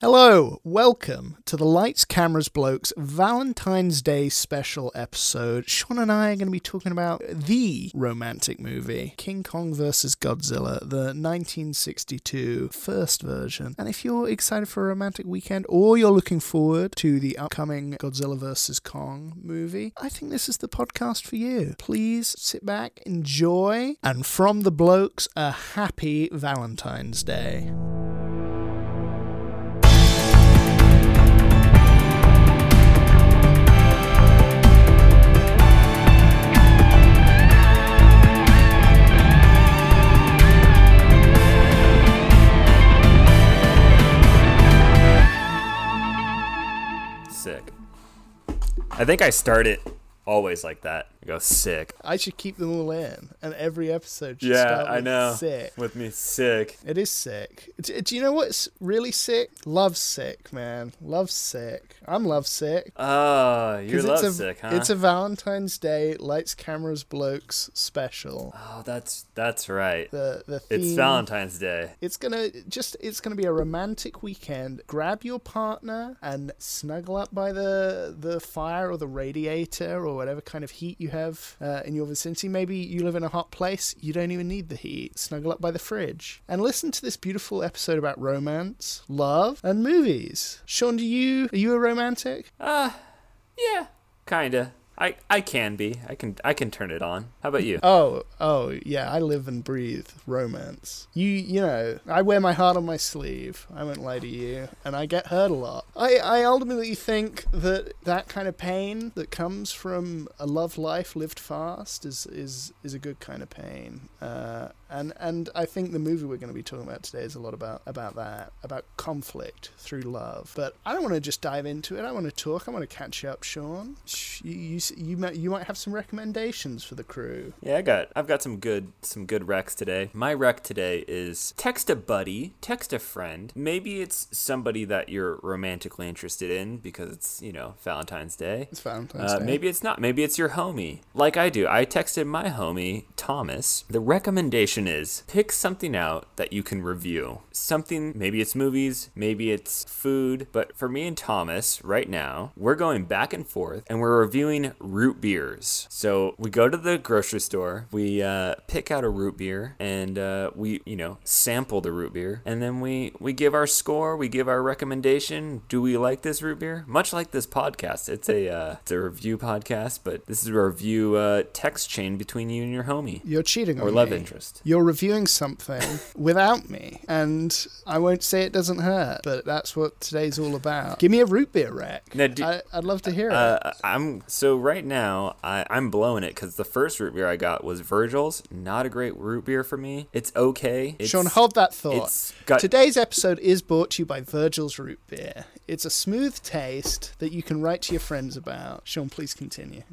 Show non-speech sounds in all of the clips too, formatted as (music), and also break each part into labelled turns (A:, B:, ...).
A: Hello, welcome to the Lights, Cameras, Blokes Valentine's Day special episode. Sean and I are going to be talking about the romantic movie, King Kong vs. Godzilla, the 1962 first version. And if you're excited for a romantic weekend or you're looking forward to the upcoming Godzilla vs. Kong movie, I think this is the podcast for you. Please sit back, enjoy, and from the blokes, a happy Valentine's Day.
B: I think I start it always like that. I go sick.
A: I should keep them all in, and every episode should
B: Yeah,
A: start
B: I know.
A: sick.
B: With me sick.
A: It is sick. D- Do you know what's really sick? Love sick, man. Love sick. I'm love sick.
B: Ah, oh, you're
A: 'Cause
B: love
A: a,
B: sick, huh?
A: It's a Valentine's Day lights, cameras, blokes special.
B: oh, that's that's right.
A: The the theme.
B: It's Valentine's Day.
A: It's gonna just it's gonna be a romantic weekend. Grab your partner and snuggle up by the the fire or the radiator or whatever kind of heat you have uh, in your vicinity. Maybe you live in a hot place, you don't even need the heat. Snuggle up by the fridge and listen to this beautiful episode about romance, love, and movies. Sean, do you are you a romantic?
B: Uh, yeah, kinda. I I can be. I can I can turn it on. How about you? (laughs)
A: Oh, oh, yeah, I live and breathe romance. You, you know, I wear my heart on my sleeve. I won't lie to you, and I get hurt a lot. I, I ultimately think that that kind of pain that comes from a love life lived fast is is is a good kind of pain. Uh, and and I think the movie we're going to be talking about today is a lot about about that, about conflict through love. But I don't want to just dive into it. I want to talk. I want to catch up, Sean. You you you might you might have some recommendations for the crew.
B: Yeah, I got I've got some good some good recs today. My rec today is text a buddy, text a friend. Maybe it's somebody that you're romantically interested in because it's, you know, Valentine's Day.
A: It's Valentine's
B: Uh,
A: Day.
B: maybe it's not. Maybe it's your homie. Like I do. I texted my homie, Thomas. The recommendation is pick something out that you can review. Something, maybe it's movies, maybe it's food. But for me and Thomas, right now, we're going back and forth and we're reviewing root beers. So we go to the grocery store, we uh, pick out a root beer, and uh, we, you know, sample the root beer. And then we, we give our score, we give our recommendation. Do we like this root beer? Much like this podcast, it's a uh, it's a review podcast, but this is a review uh, text chain between you and your homie
A: You're cheating
B: or love
A: me.
B: interest.
A: You're reviewing something without me, and I won't say it doesn't hurt, but that's what today's all about. Give me a root beer rec.
B: Now, do-
A: I, I'd love to hear it.
B: Uh, I'm so right now I, I'm blowing it because the first root beer I got was Virgil's. Not a great root beer for me. It's okay. It's,
A: Sean, hold that thought.
B: got-
A: Today's episode is brought to you by Virgil's Root Beer. It's a smooth taste that you can write to your friends about. Sean, please continue.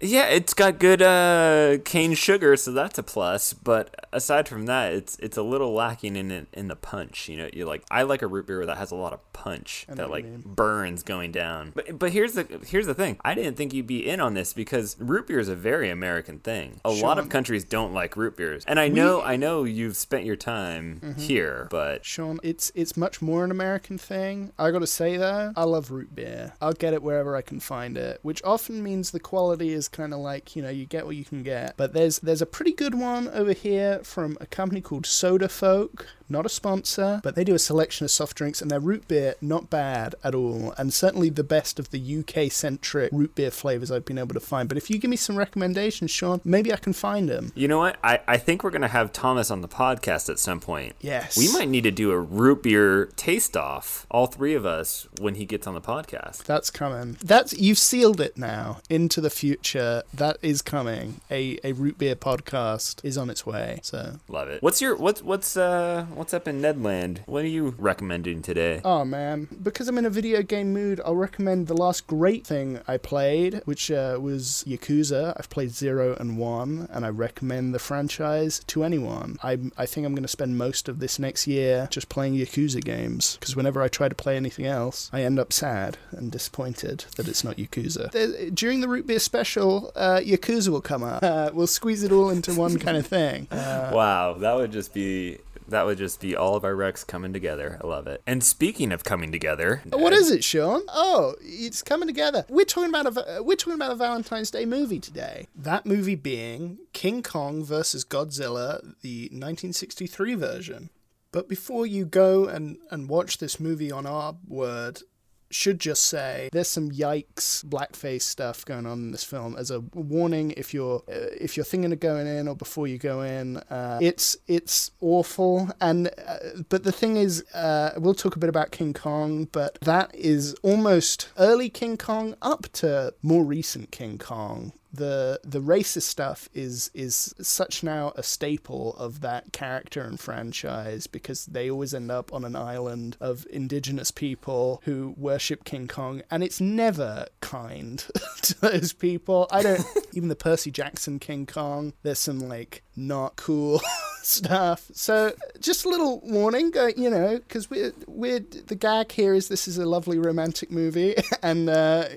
B: Yeah, it's got good uh, cane sugar, so that's a plus. But aside from that, it's it's a little lacking in in the punch. You know, you like I like a root beer that has a lot of punch that like
A: mean.
B: burns going down. But but here's the here's the thing. I didn't think you'd be in on this because root beer is a very American thing. A lot of countries don't like root beers, and I know I know you've spent your time
A: Mm-hmm.
B: here, but
A: Sean, it's it's much more an American thing. I gotta say though, I love root beer. I'll get it wherever I can find it, which often means the quality is kind of like you know you get what you can get. But there's there's a pretty good one over here from a company called Soda Folk. Not a sponsor, but they do a selection of soft drinks and their root beer not bad at all, and certainly the best of the UK centric root beer flavors I've been able to find. But if you give me some recommendations, Sean, maybe I can find them.
B: You know what? I, I think we're gonna have Thomas on the podcast at some point.
A: Yes,
B: We might need to do a root beer taste off, all three of us, when he gets on the podcast.
A: That's coming. That's you've sealed it now into the future. That is coming. A a root beer podcast is on its way. So
B: Love it. What's your what's what's uh what's up in Nedland? What are you recommending today?
A: Oh man, because I'm in a video game mood, I'll recommend the last great thing I played, which uh, was Yakuza. I've played Zero and One, and I recommend the franchise to anyone. I I think I'm going to spend most of this next year just playing Yakuza games, because whenever I try to play anything else, I end up sad and disappointed that it's not Yakuza. There, during the root beer special, uh, Yakuza will come up. Uh, we'll squeeze it all into one kind of thing. Uh,
B: wow, that would just be That would just be all of our wrecks coming together. I love it. And speaking of coming together,
A: What is it, Sean? Oh, it's coming together. We're talking about a uh, we're talking about a Valentine's Day movie today. That movie being King Kong versus Godzilla, the 1963 version. But before you go and, and watch this movie on our word, should just say there's some yikes blackface stuff going on in this film as a warning if you're uh, if you're thinking of going in or before you go in uh, it's it's awful. And uh, but the thing is uh, we'll talk a bit about King Kong but that is almost early King Kong up to more recent King Kong the the racist stuff is is such now a staple of that character and franchise because they always end up on an island of indigenous people who worship King Kong and it's never kind (laughs) to those people. I don't (laughs) even the Percy Jackson King Kong. There's some like not cool (laughs) stuff. So just a little warning, uh, you know, because we're we're the gag here is this is a lovely romantic movie, (laughs) and uh,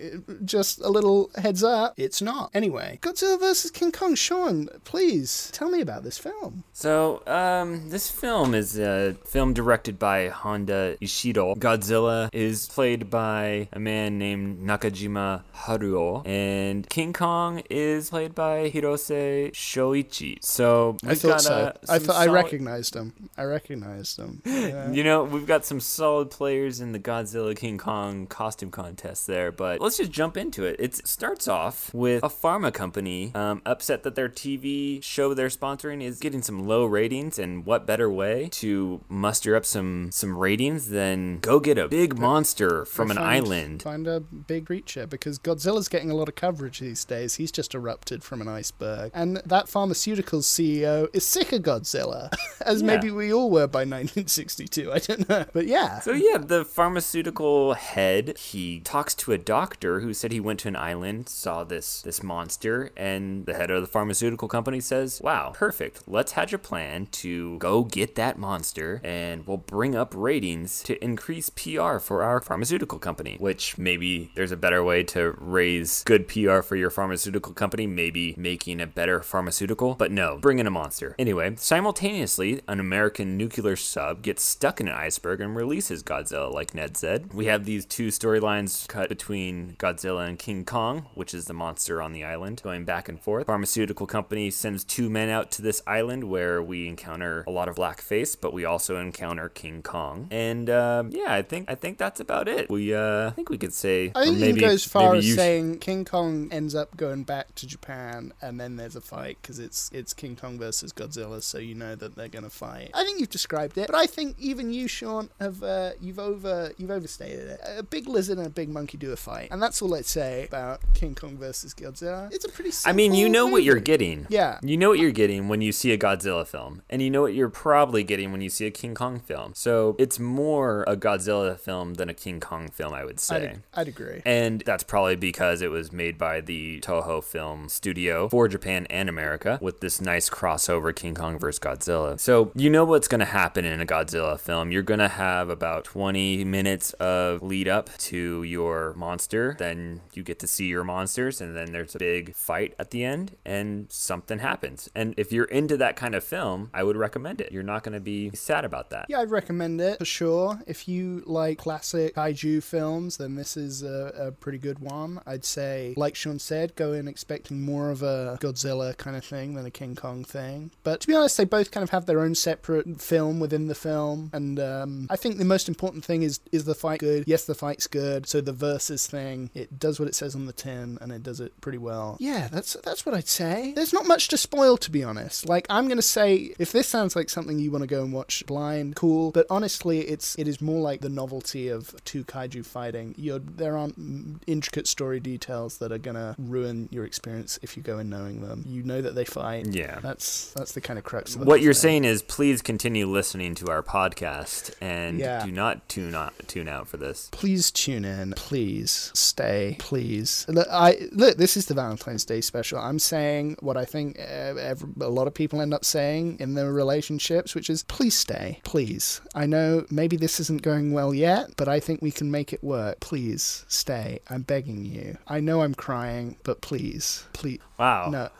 A: just a little heads up, it's not. Anyway, Godzilla versus King Kong. Sean, please tell me about this film.
B: So, um, this film is a film directed by Honda Ishiro. Godzilla is played by a man named Nakajima Haruo, and King Kong is played by Hirose Shoichi. So,
A: I thought
B: got,
A: so.
B: uh,
A: I
B: some
A: thought I recognized him. I recognized him. (laughs) Yeah.
B: You know, we've got some solid players in the Godzilla King Kong costume contest there, but let's just jump into it. It starts off with a pharma company um, upset that their TV show they're sponsoring is getting some low ratings, and what better way to muster up some some ratings than go get a big monster from an
A: Find-
B: island?
A: Find a big creature because Godzilla's getting a lot of coverage these days. He's just erupted from an iceberg. And that pharmaceuticals CEO is sick of Godzilla, (laughs) as
B: Yeah.
A: maybe we all were by 1962. I don't know. But yeah.
B: So yeah, the pharmaceutical head he talks to a doctor who said he went to an island, saw this this monster, and the head of the pharmaceutical company says, "Wow, perfect. Let's hatch a plan to go get that monster, and we'll bring up ratings to increase PR for our pharmaceutical company." Which maybe there's a better way to raise good PR for your pharmaceutical company, maybe making a better pharmaceutical, but no, bring in a monster. Anyway, simultaneously, an American nuclear sub gets stuck in an iceberg and releases Godzilla, like Ned said. We have these two storylines cut between Godzilla and King Kong, which is the monster on the island, going back and forth. Pharmaceutical company sends two men out to this island where we encounter a lot of blackface, but we also encounter King Kong. And uh, yeah, I think I think that's about it. We uh, I think we could say
A: I think you
B: maybe
A: can go as far as
B: you sh-
A: saying King Kong ends up going back to Japan, and then there's a fight because it's it's King Kong versus Godzilla, so you know that they're gonna fight. I think you've described it, but I think even you, Sean, have uh, you've over you've overstated it. A big lizard and a big monkey do a fight, and that's all I'd say about King Kong versus Godzilla. It's a pretty.
B: I mean, you
A: simple
B: know what you're getting.
A: Yeah.
B: You know what you're getting when you see a Godzilla film, and you know what you're probably getting when you see a King Kong film. So it's more a Godzilla film than a King Kong film, I would
A: I'd,
B: say.
A: I'd agree.
B: And that's probably because it was made by the Toho Film Studio for Japan and America with this nice crossover King Kong Godzilla. So you know what's going to happen in a Godzilla film. You're going to have about 20 minutes of lead up to your monster. Then you get to see your monsters, and then there's a big fight at the end, and something happens. And if you're into that kind of film, I would recommend it. You're not going to be sad about that.
A: Yeah, I'd recommend it for sure. If you like classic kaiju films, then this is a, a pretty good one. I'd say, like Sean said, go in expecting more of a Godzilla kind of thing than a King Kong thing. But to be honest, they both kind of have their own separate film within the film, and um, I think the most important thing is is the fight good? Yes, the fight's good. So the versus thing, it does what it says on the tin, and it does it pretty well. Yeah, that's that's what I'd say. There's not much to spoil, to be honest. Like I'm gonna say, if this sounds like something you want to go and watch blind, cool. But honestly, it's it is more like the novelty of two kaiju fighting. You're there aren't intricate story details that are gonna ruin your experience if you go in knowing them. You know that they fight.
B: Yeah.
A: That's that's the kind of crux
B: What you're saying is, please continue listening to our podcast and
A: Yeah.
B: do not tune out tune out for this.
A: please tune in. Please stay. Please. Look, I look. This is the Valentine's Day special. I'm saying what I think every, a lot of people end up saying in their relationships, which is please stay. Please. I know maybe this isn't going well yet, but I think we can make it work. Please stay. I'm begging you. I know I'm crying, but please, please.
B: Wow.
A: No. (laughs)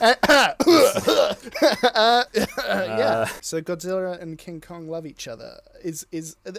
A: Uh, yeah. (laughs) So Godzilla and King Kong love each other. Is is uh,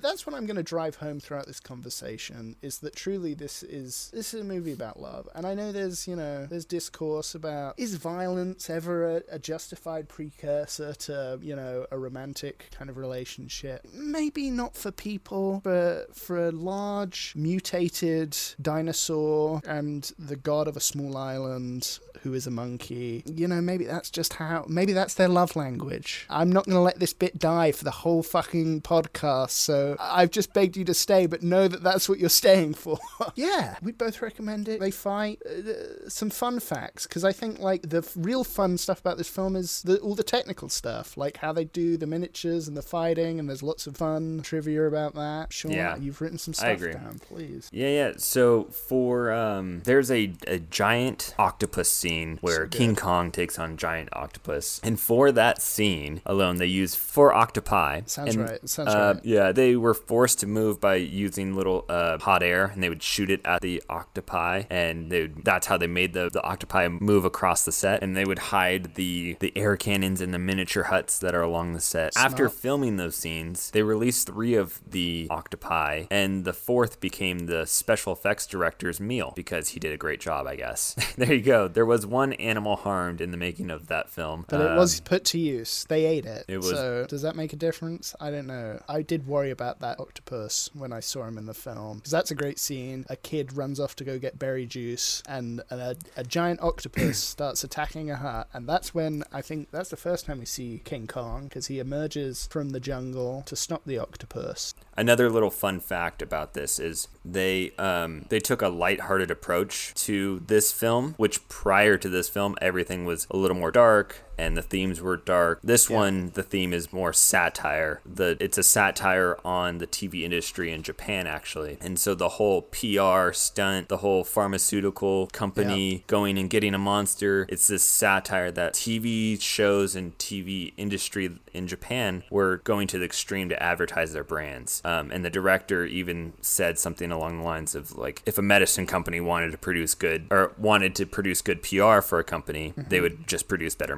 A: that's what I'm going to drive home throughout this conversation. Is that truly this is this is a movie about love, and I know there's you know there's discourse about is violence ever a, a justified precursor to you know a romantic kind of relationship? Maybe not for people, but for a large mutated dinosaur and the god of a small island who is a monkey. You know, maybe that's just how, maybe that's their love language. I'm not going to let this bit die for the whole fucking podcast, so I've just begged you to stay, but know that that's what you're staying (laughs) for. yeah, we'd both recommend it. They fight. Uh, some fun facts, because I think, like, the real fun stuff about this film is the, all the technical stuff, like how they do the miniatures and the fighting, and there's lots of fun trivia about that. Sean,
B: Yeah,
A: you've written some stuff down, please.
B: Yeah, yeah. So for um, there's a, a giant octopus scene where
A: So
B: King. Kong takes on giant octopus, and for that scene alone, they use four octopi.
A: Sounds
B: And,
A: right. Sounds
B: uh,
A: right.
B: Yeah, they were forced to move by using little uh, hot air, and they would shoot it at the octopi, and they would, that's how they made the, the octopi move across the set. And they would hide the the air cannons in the miniature huts that are along the set. After filming those scenes, they released three of the octopi, and the fourth became the special effects director's meal because he did a great job, I guess. (laughs) there you go. There was one animal harmed in the making of that film.
A: But it
B: Um,
A: was put to use. They ate it.
B: it was-
A: So does that make a difference? I don't know. I did worry about that octopus when I saw him in the film because that's a great scene. A kid runs off to go get berry juice, and a, a giant octopus (clears throat) starts attacking a hut, and that's when I think that's the first time we see King Kong because he emerges from the jungle to stop the octopus.
B: Another little fun fact about this is they um, they took a lighthearted approach to this film, which prior to this film everything was a little more dark and the themes were dark. This
A: Yeah.
B: one the theme is more satire. The it's a satire on the TV industry in Japan actually. And so the whole PR stunt, the whole pharmaceutical company going and getting a monster, it's this satire that TV shows and TV industry in Japan were going to the extreme to advertise their brands. Um, and the director even said something along the lines of like, if a medicine company wanted to produce good or wanted to produce good PR for a company, they would just produce better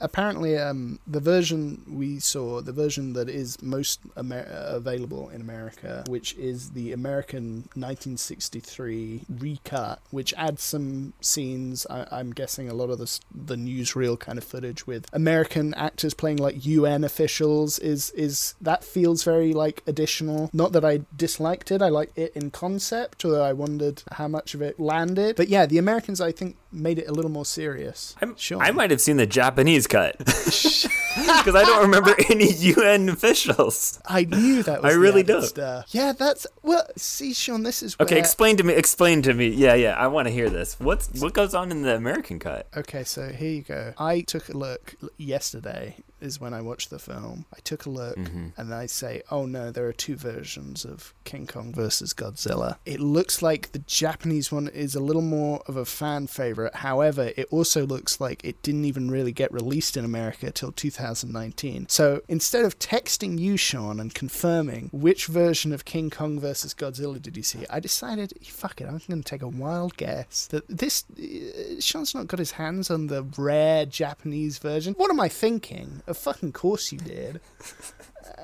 A: Apparently, um, the version we saw, the version that is most Amer- available in America, which is the American 1963 recut, which adds some scenes. I- I'm guessing a lot of the the newsreel kind of footage with American actors playing like UN officials. Is is that feels very like additional? Not that I disliked it. I liked it in concept, although I wondered how much of it landed. But yeah, the Americans I think made it a little more serious.
B: I'm,
A: Sure.
B: I might have seen the Japanese cut (laughs) because I don't remember any UN officials.
A: I knew that was
B: I really don't.
A: Stuff. Yeah, that's well. See, Sean, this is
B: Okay,
A: where-
B: explain to me. Explain to me. Yeah, yeah. I want to hear this. What's what goes on in the American cut?
A: Okay, so here you go. I took a look yesterday. Is when I watch the film. I took a look
B: Mm-hmm.
A: and I say, "Oh no, there are two versions of King Kong versus Godzilla." It looks like the Japanese one is a little more of a fan favorite. However, it also looks like it didn't even really get released in America till 2019. So instead of texting you, Sean, and confirming which version of King Kong versus Godzilla did you see, I decided, fuck it, I'm going to take a wild guess that this uh, Sean's not got his hands on the rare Japanese version. What am I thinking? Of fucking course you did.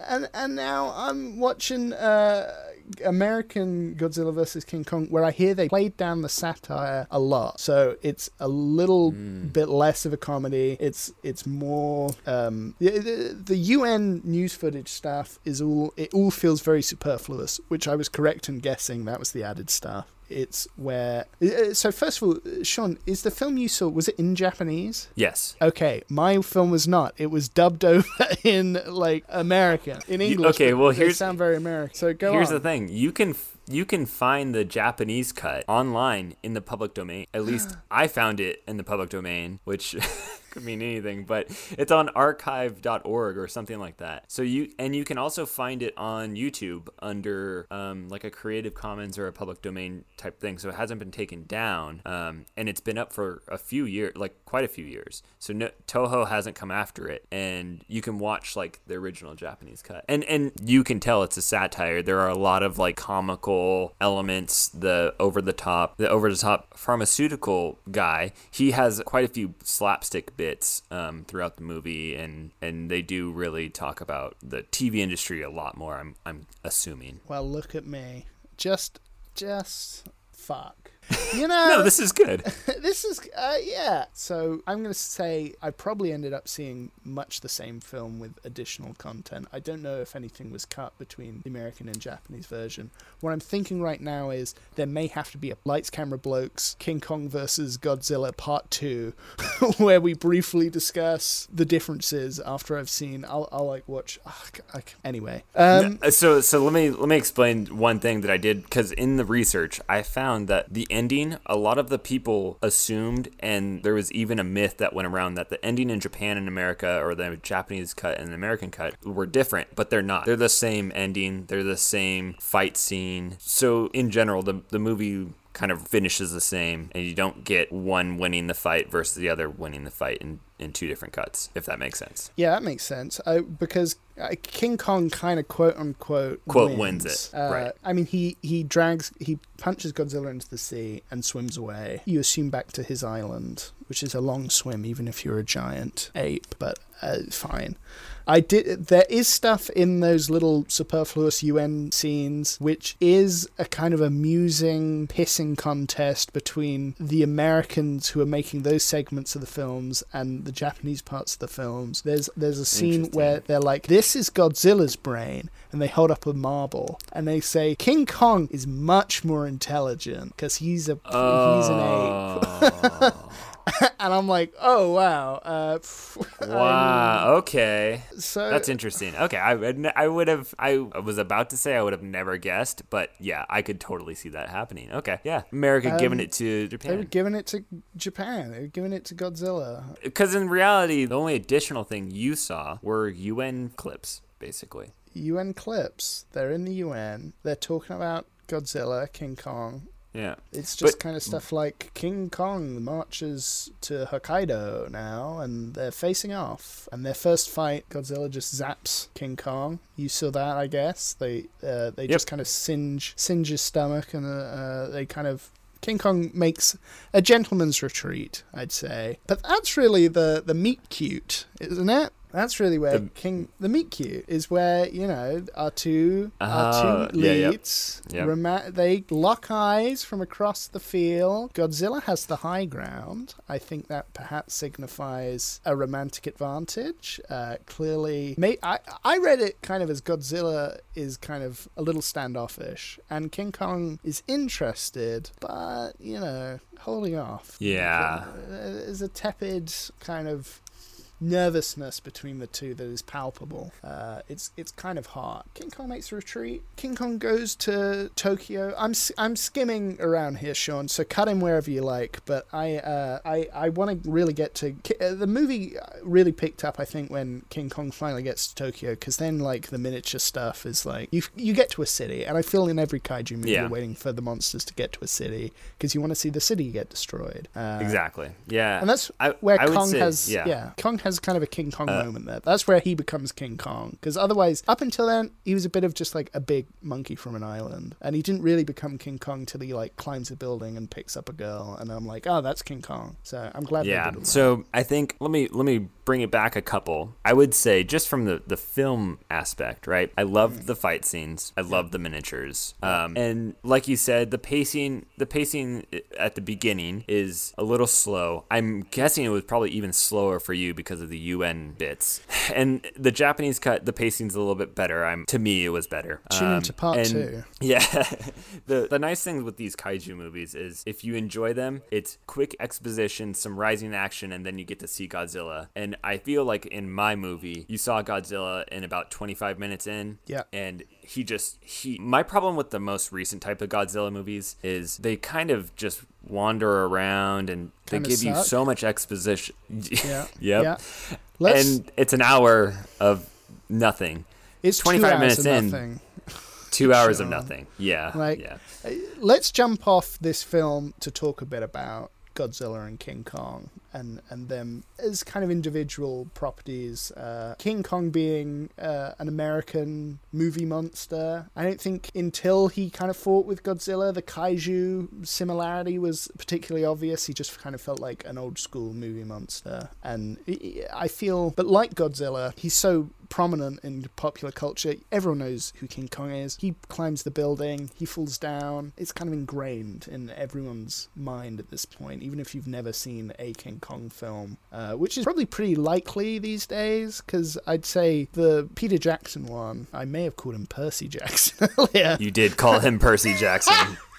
A: and and now I'm watching uh, American Godzilla vs King Kong, where I hear they played down the satire a lot. So it's a little bit less of a comedy. It's it's more um, the, the the UN news footage stuff is all it all feels very superfluous, which I was correct in guessing that was the added stuff. It's where uh, so first of all, uh, Sean, is the film you saw was it in Japanese?
B: Yes.
A: Okay, my film was not. It was dubbed (laughs) over in like American, in English.
B: okay, well, here's-
A: sound very American. So go
B: Here's
A: on.
B: the thing. You can you can find the Japanese cut online in the public domain. At least (gasps) I found it in the public domain, which (laughs) could (laughs) mean anything, but it's on archive.org or something like that. So you and you can also find it on YouTube under um, like a Creative Commons or a public domain type thing. So it hasn't been taken down, um, and it's been up for a few years, like quite a few years. So no, Toho hasn't come after it, and you can watch like the original Japanese cut, and and you can tell it's a satire. There are a lot of like comical elements, the over the top, the over the top pharmaceutical guy. He has quite a few slapstick bits um, throughout the movie, and and they do really talk about the TV industry a lot more. I'm I'm assuming.
A: Well, look at me. Just, just fuck. You (laughs) know,
B: No, this is good. (laughs)
A: this is uh, yeah. So I'm gonna say I probably ended up seeing much the same film with additional content. I don't know if anything was cut between the American and Japanese version. What I'm thinking right now is there may have to be a Lights Camera Blokes King Kong versus Godzilla Part Two, (laughs) where we briefly discuss the differences after I've seen. I'll, I'll like watch. c- anyway, um,
B: so so let me let me explain one thing that I did because in the research I found that the ending a lot of the people assumed and there was even a myth that went around that the ending in Japan and America or the Japanese cut and the American cut were different but they're not. They're the same ending. They're the same fight scene. So in general the the movie kind of finishes the same and you don't get one winning the fight versus the other winning the fight in in two different cuts if that makes sense
A: Yeah, that makes sense. Uh, because uh, King Kong kind of quote unquote
B: Quote wins it,
A: Uh,
B: right.
A: I mean, he he drags he punches Godzilla into the sea and swims away. You assume back to his island, which is a long swim, even if you're a giant ape. But uh, fine. I did. There is stuff in those little superfluous UN scenes, which is a kind of amusing pissing contest between the Americans who are making those segments of the films and the Japanese parts of the films. There's there's a scene where they're like, "This is Godzilla's brain," and they hold up a marble and they say, "King Kong is much more intelligent because he's a he's an ape."
B: Oh. (laughs) (laughs)
A: And I'm like, "Oh wow." Uh, (laughs)
B: Wow. Okay.
A: so
B: That's interesting. Okay, I would, I would have. I was about to say I would have never guessed, but yeah, I could totally see that happening. Okay, yeah, America giving
A: Um,
B: it to Japan.
A: They were giving it to Japan. They were giving it to Godzilla.
B: because in reality, the only additional thing you saw were UN clips, basically.
A: UN clips. They're in the UN. They're talking about Godzilla, King Kong.
B: Yeah.
A: It's just
B: But-
A: kind of stuff like King Kong marches to Hokkaido now, and they're facing off. And their first fight, Godzilla just zaps King Kong. You saw that, I guess. They uh, they
B: Yep.
A: just kind of singe singe his stomach, and uh, uh, they kind of. King Kong makes a gentleman's retreat, I'd say. But that's really the, the meet cute, isn't it? That's really where
B: The-
A: King the meet cute is where you know our two our
B: Oh,
A: two
B: yeah,
A: leads they lock eyes from across the field. Godzilla has the high ground. I think that perhaps signifies a romantic advantage. Uh, clearly, may- I I read it kind of as Godzilla is kind of a little standoffish, and King Kong is interested, but you know, holding off.
B: Yeah.
A: Uh, There's a tepid kind of nervousness between the two that is palpable. Uh, it's it's kind of hard. King Kong makes a retreat. King Kong goes to Tokyo. I'm I'm skimming around here, Sean. So cut him wherever you like. But I uh, I I want to really get to uh, the movie. Really picked up, I think, when King Kong finally gets to Tokyo, because then like the miniature stuff is like you you get to a city, and I feel in every kaiju movie
B: Yeah.
A: you're waiting for the monsters to get to a city because you want to see the city get destroyed. Uh,
B: Exactly. Yeah.
A: and that's
B: I-
A: where
B: I
A: Kong
B: say-
A: has
B: yeah.
A: yeah. Kong has kind of a King Kong
B: Uh,
A: moment there. That's where he becomes King Kong because otherwise, up until then, he was a bit of just like a big monkey from an island, and he didn't really become King Kong till he like climbs a building and picks up a girl, and I'm like, oh, that's King Kong. So I'm glad.
B: yeah
A: did
B: so i think let me let me bring it back a couple i would say just from the the film aspect right? I love the fight scenes. I love the miniatures. Um and like you said the pacing the pacing at the beginning is a little slow. I'm guessing it was probably even slower for you because of the un bits. (sighs) And the japanese cut the pacing's a little bit better. I'm to me it was better.
A: Tune
B: Um,
A: into part
B: and-
A: two. (laughs)
B: yeah. the the nice thing with these kaiju movies is if you enjoy them, it's quick exposition, some rising action, and then you get to see Godzilla. And I feel like in my movie, you saw Godzilla in about 25 minutes in.
A: Yeah.
B: And he just he my problem with the most recent type of Godzilla movies is they kind of just wander around and they
A: Kinda
B: give you so much exposition. (laughs)
A: Yeah.
B: yep.
A: Yeah. Let's.
B: And it's an hour of nothing.
A: it's
B: 25
A: two hours
B: minutes
A: of
B: in.
A: Nothing. (laughs)
B: Two hours of nothing. Yeah.
A: Like-
B: yeah.
A: Uh, let's jump off this film to talk a bit about Godzilla and King Kong and, and them as kind of individual properties. Uh, King Kong being uh, an American movie monster. I don't think until he kind of fought with Godzilla, the kaiju similarity was particularly obvious. He just kind of felt like an old school movie monster. And I- I feel, but like Godzilla, he's so prominent in popular culture. Everyone knows who King Kong is. He climbs the building, he falls down. It's kind of ingrained in everyone's mind at this point, even if you've never seen a King Kong film, uh, which is probably pretty likely these days, because I'd say the Peter Jackson one, I may have called him Percy Jackson (laughs) earlier.
B: You did call him Percy Jackson. (laughs)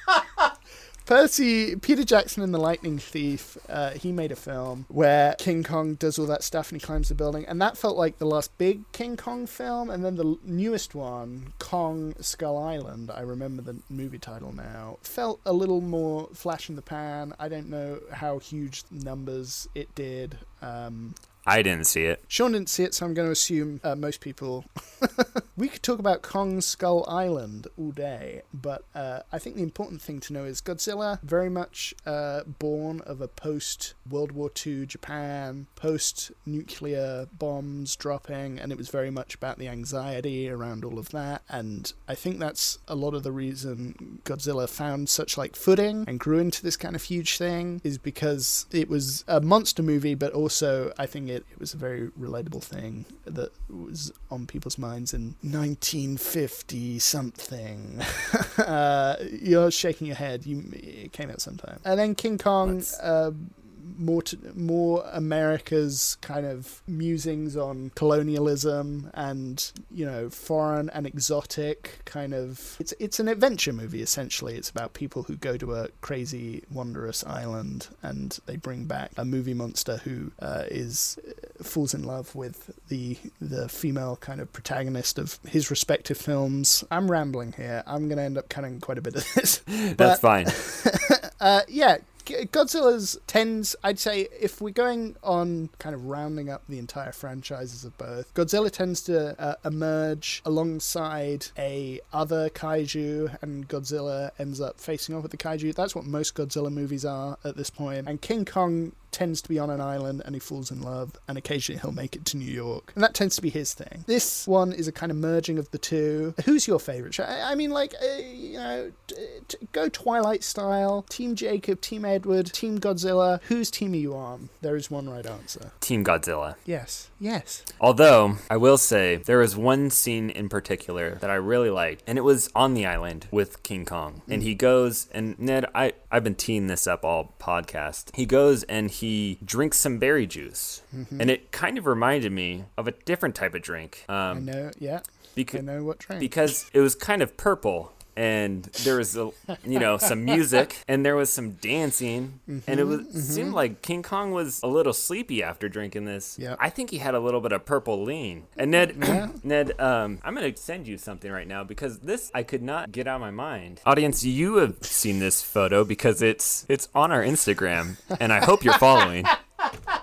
A: Percy, Peter Jackson and the Lightning Thief, uh, he made a film where King Kong does all that stuff and he climbs the building, and that felt like the last big King Kong film. And then the newest one, Kong Skull Island, I remember the movie title now, felt a little more flash in the pan. I don't know how huge numbers it did. Um,
B: I didn't see it.
A: Sean didn't see it, so I'm going to assume uh, most people. (laughs) we could talk about Kong Skull Island all day, but uh, I think the important thing to know is Godzilla, very much uh, born of a post World War II Japan, post nuclear bombs dropping, and it was very much about the anxiety around all of that. And I think that's a lot of the reason Godzilla found such like footing and grew into this kind of huge thing is because it was a monster movie, but also I think it, it was a very relatable thing that was on people's minds in 1950 something. (laughs) uh, you're shaking your head. You it came out sometime, and then King Kong. Uh, more to, more America's kind of musings on colonialism and you know foreign and exotic kind of it's it's an adventure movie essentially. It's about people who go to a crazy wondrous island and they bring back a movie monster who uh, is falls in love with the the female kind of protagonist of his respective films. I'm rambling here. I'm going to end up cutting quite a bit of this.
B: That's fine. (laughs)
A: uh, yeah, Godzilla's tends, I'd say, if we're going on kind of rounding up the entire franchises of both, Godzilla tends to uh, emerge alongside a other kaiju, and Godzilla ends up facing off with the kaiju. That's what most Godzilla movies are at this point. And King Kong tends to be on an island and he falls in love and occasionally he'll make it to New York. And that tends to be his thing. This one is a kind of merging of the two. Who's your favorite? I I mean, like, uh, you know, t- t- go Twilight style. Team Jacob, Team Edward, Team Godzilla. Whose team are you on? There is one right answer.
B: Team Godzilla.
A: Yes. Yes.
B: Although, I will say, there was one scene in particular that I really liked, and it was on the island with King Kong. And he goes, and Ned, I, I've been teeing this up all podcast. He goes and he drinks some berry juice. And it kind of reminded me of a different type of drink.
A: I
B: Um,
A: know. Yeah. I know what train.
B: because it was kind of purple and there was a, you know some music (laughs) and there was some dancing and it was seemed like King Kong was a little sleepy after drinking this.
A: Yep.
B: I think he had a little bit of purple lean. And Ned (clears throat)
A: Yeah. (clears throat)
B: Ned um I'm going to send you something right now because this I could not get out of my mind. Audience, you have seen this photo because it's it's on our Instagram and I hope you're following. (laughs)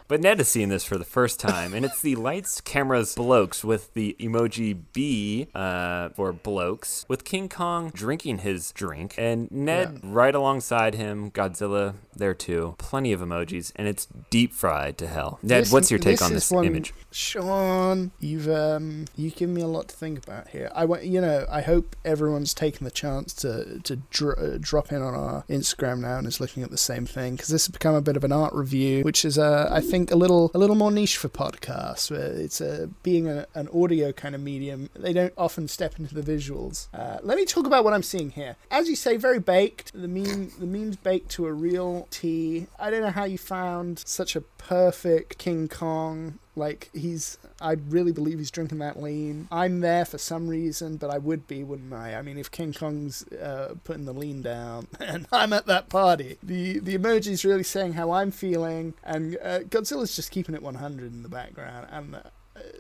B: But Ned is seeing this for the first time, and it's the lights, cameras, blokes with the emoji B uh, for blokes, with King Kong drinking his drink, and Ned right alongside him, Godzilla there too. Plenty of emojis, and it's deep fried to hell. Ned,
A: This-
B: what's your take
A: this
B: on this
A: one-
B: image?
A: Sean, you've um, you give me a lot to think about here. I want you know. I hope everyone's taken the chance to to dr- uh, drop in on our Instagram now and is looking at the same thing because this has become a bit of an art review, which is uh, I think a little a little more niche for podcasts. Where it's a being a, an audio kind of medium. They don't often step into the visuals. Uh, let me talk about what I'm seeing here. As you say, very baked. The meme the meme's baked to a real T. I don't know how you found such a perfect King Kong like he's, I really believe he's drinking that lean. I'm there for some reason, but I would be, wouldn't I? I mean, if King Kong's uh, putting the lean down, (laughs) and I'm at that party, the the emoji's really saying how I'm feeling, and uh, Godzilla's just keeping it 100 in the background, and.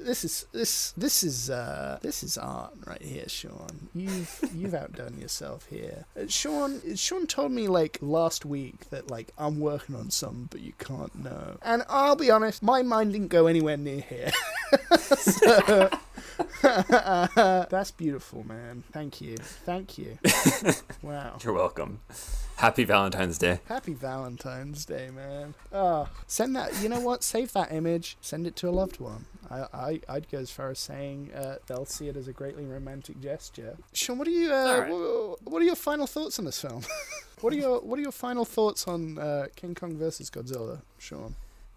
A: This is this this is uh, this is art right here, Sean. You've you've outdone yourself here. Uh, Sean Sean told me like last week that like I'm working on some, but you can't know. And I'll be honest, my mind didn't go anywhere near here. (laughs) so, (laughs) that's beautiful, man. Thank you, thank you. (laughs) Wow.
B: You're welcome. Happy Valentine's Day.
A: Happy Valentine's Day, man. Oh, send that. You know what? Save that image. Send it to a loved one. I, I, I'd go as far as saying uh, they'll see it as a greatly romantic gesture. Sean, what are you? Uh,
B: Alright.
A: wha- what are your final thoughts on this film? (laughs) what are your What are your final thoughts on uh, King Kong versus Godzilla, Sean?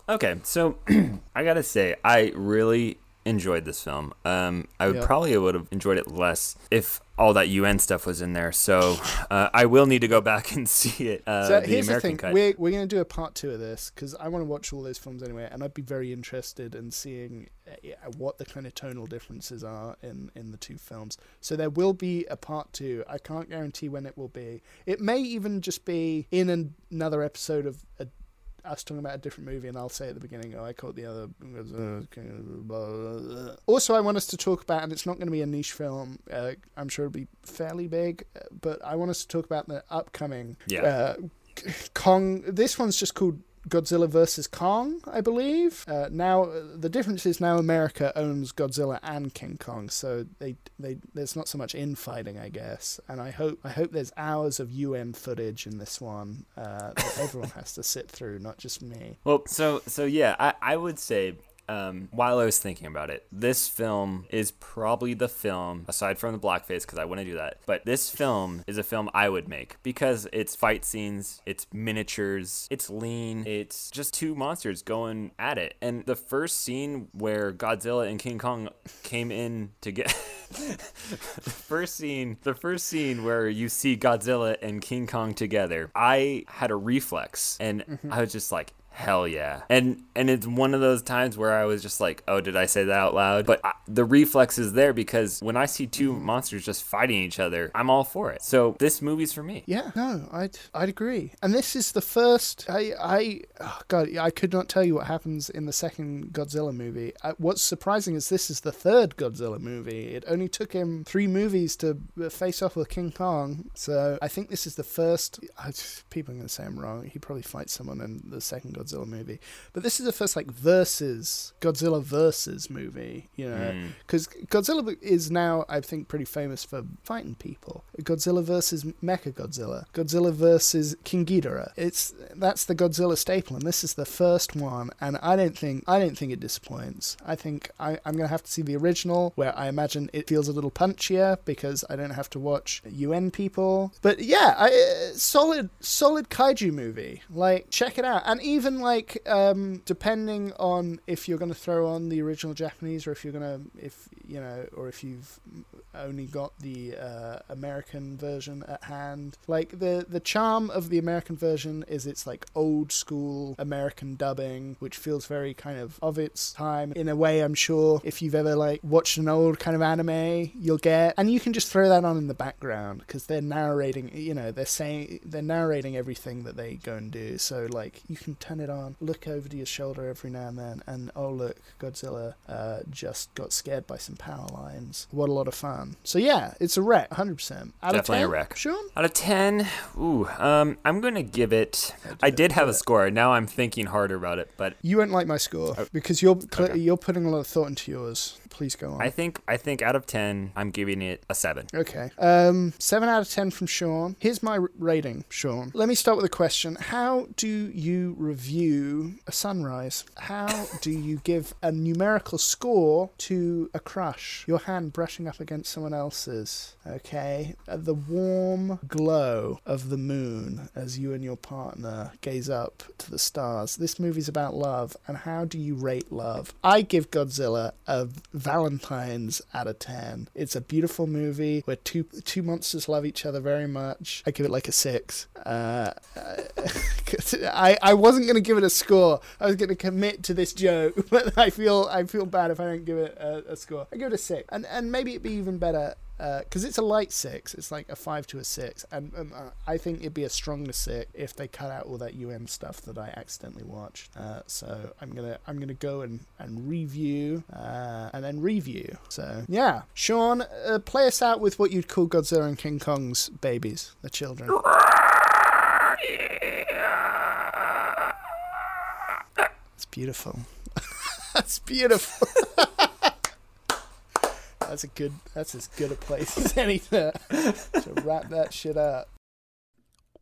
B: Okay, so (clears throat) I gotta say, I really enjoyed this film. Um, I would
A: Yeah.
B: probably would have enjoyed it less if all that UN stuff was in there. So uh, I will need to go back and (laughs) see it. Uh,
A: so
B: the
A: here's
B: American
A: the thing:
B: cut.
A: we're we're gonna do a part two of this because I want to watch all those films anyway, and I'd be very interested in seeing uh, what the kind of tonal differences are in in the two films. So there will be a part two. I can't guarantee when it will be. It may even just be in an, another episode of a, us talking about a different movie, and I'll say at the beginning, "Oh, I caught the other." Also, I want us to talk about, and it's not going to be a niche film. Uh, I'm sure it'll be fairly big, but I want us to talk about the upcoming
B: Yeah.
A: uh, Kong. This one's just called Godzilla versus Kong, I believe. Uh, now uh, the difference is now America owns Godzilla and King Kong, so they they there's not so much infighting, I guess. And I hope I hope there's hours of UN footage in this one uh, that everyone has to sit through, not just me.
B: Well, so so yeah, I, I would say um, while I was thinking about it, this film is probably the film aside from the blackface because I wouldn't do that. But this film is a film I would make because it's fight scenes, it's miniatures, it's lean, it's just two monsters going at it. And the first scene where Godzilla and King Kong came in to get. (laughs) the first scene the first scene where you see Godzilla and King Kong together I had a reflex and I was just like hell yeah and and it's one of those times where I was just like oh did I say that out loud but I, the reflex is there because when I see two monsters just fighting each other I'm all for it so this movie's for me
A: Yeah, no, I'd I'd agree. And this is the first. I I oh God, I could not tell you what happens in the second Godzilla movie. Uh, what's surprising is this is the third Godzilla movie. It only took him three movies to uh, face off with King Kong. So I think this is the first. I, people are going to say I'm wrong. He probably fights someone in the second Godzilla movie, but this is the first like versus Godzilla versus movie. You know,
B: Mm.
A: because Godzilla is now, I think, pretty famous for fighting people. Godzilla versus Mecha Godzilla, Godzilla versus King Ghidorah. It's that's the Godzilla staple, and this is the first one. And I don't think I don't think it disappoints. I think I, I'm gonna have to see the original, where I imagine it feels a little punchier because I don't have to watch UN people. But yeah, I, uh, solid solid kaiju movie. Like check it out, and even like um, depending on if you're gonna throw on the original Japanese or if you're gonna if you know or if you've only got the uh, American version at hand. Like the the charm of the American version is it's like old school American dubbing, which feels very kind of of its time in a way. I'm sure if you've ever like watched an old kind of anime, you'll get, and you can just throw that on in the background because they're narrating. You know, they're saying they're narrating everything that they go and do. So like you can turn it on, look over to your shoulder every now and then, and oh look, Godzilla uh, just got scared by some power lines. What a lot of fun. So yeah, it's a wreck, 100%. Out
B: Definitely a
A: of 10,
B: wreck.
A: Sean?
B: Out of 10, ooh, um, I'm going to give it. I did have a score. Now I'm thinking harder about it, but
A: You won't like my score because you're cl-
B: okay.
A: you're putting a lot of thought into yours. Please go on.
B: I think I think out of 10, I'm giving it a 7.
A: Okay. Um, seven out of ten from Sean. Here's my rating, Sean. Let me start with a question. How do you review a sunrise? How do you give a numerical score to a crush? Your hand brushing up against someone else's. Okay. Uh, the warm glow of the moon as you and your partner gaze up to the stars. This movie's about love, and how do you rate love? I give Godzilla a Valentine's out of ten. It's a beautiful movie where two two monsters love each other very much. I give it like a six. Uh, 'cause (laughs) I I wasn't gonna give it a score. I was gonna commit to this joke, (laughs) but I feel I feel bad if I don't give it a, a score. I give it a six, and and maybe it'd be even better because it's a light six. It's like a five to a six, and um, uh, I think it'd be a stronger six if they cut out all that UM stuff that I accidentally watched. Uh, so I'm gonna I'm gonna go and and review uh, and then review. So yeah, Sean, uh, play us out with what you'd call Godzilla and King Kong's babies, the children. (laughs) It's beautiful. That's beautiful. (laughs) (laughs) that's a good. That's as good a place as any to, to wrap that shit up.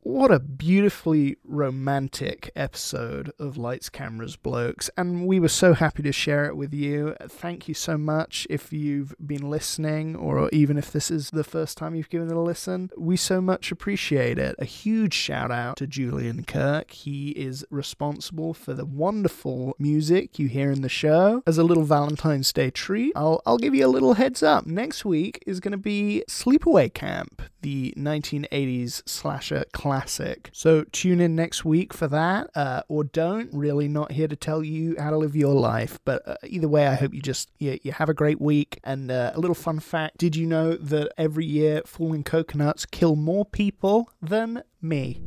A: What a beautifully romantic episode of Lights, Cameras, Blokes, and we were so happy to share it with you. Thank you so much if you've been listening, or even if this is the first time you've given it a listen. We so much appreciate it. A huge shout out to Julian Kirk. He is responsible for the wonderful music you hear in the show. As a little Valentine's Day treat, I'll, I'll give you a little heads up. Next week is going to be Sleepaway Camp, the 1980s slasher classic. So tune in next week for that, uh, or don't. Really, not here to tell you how to live your life, but uh, either way, I hope you just you, you have a great week. And uh, a little fun fact: Did you know that every year falling coconuts kill more people than me?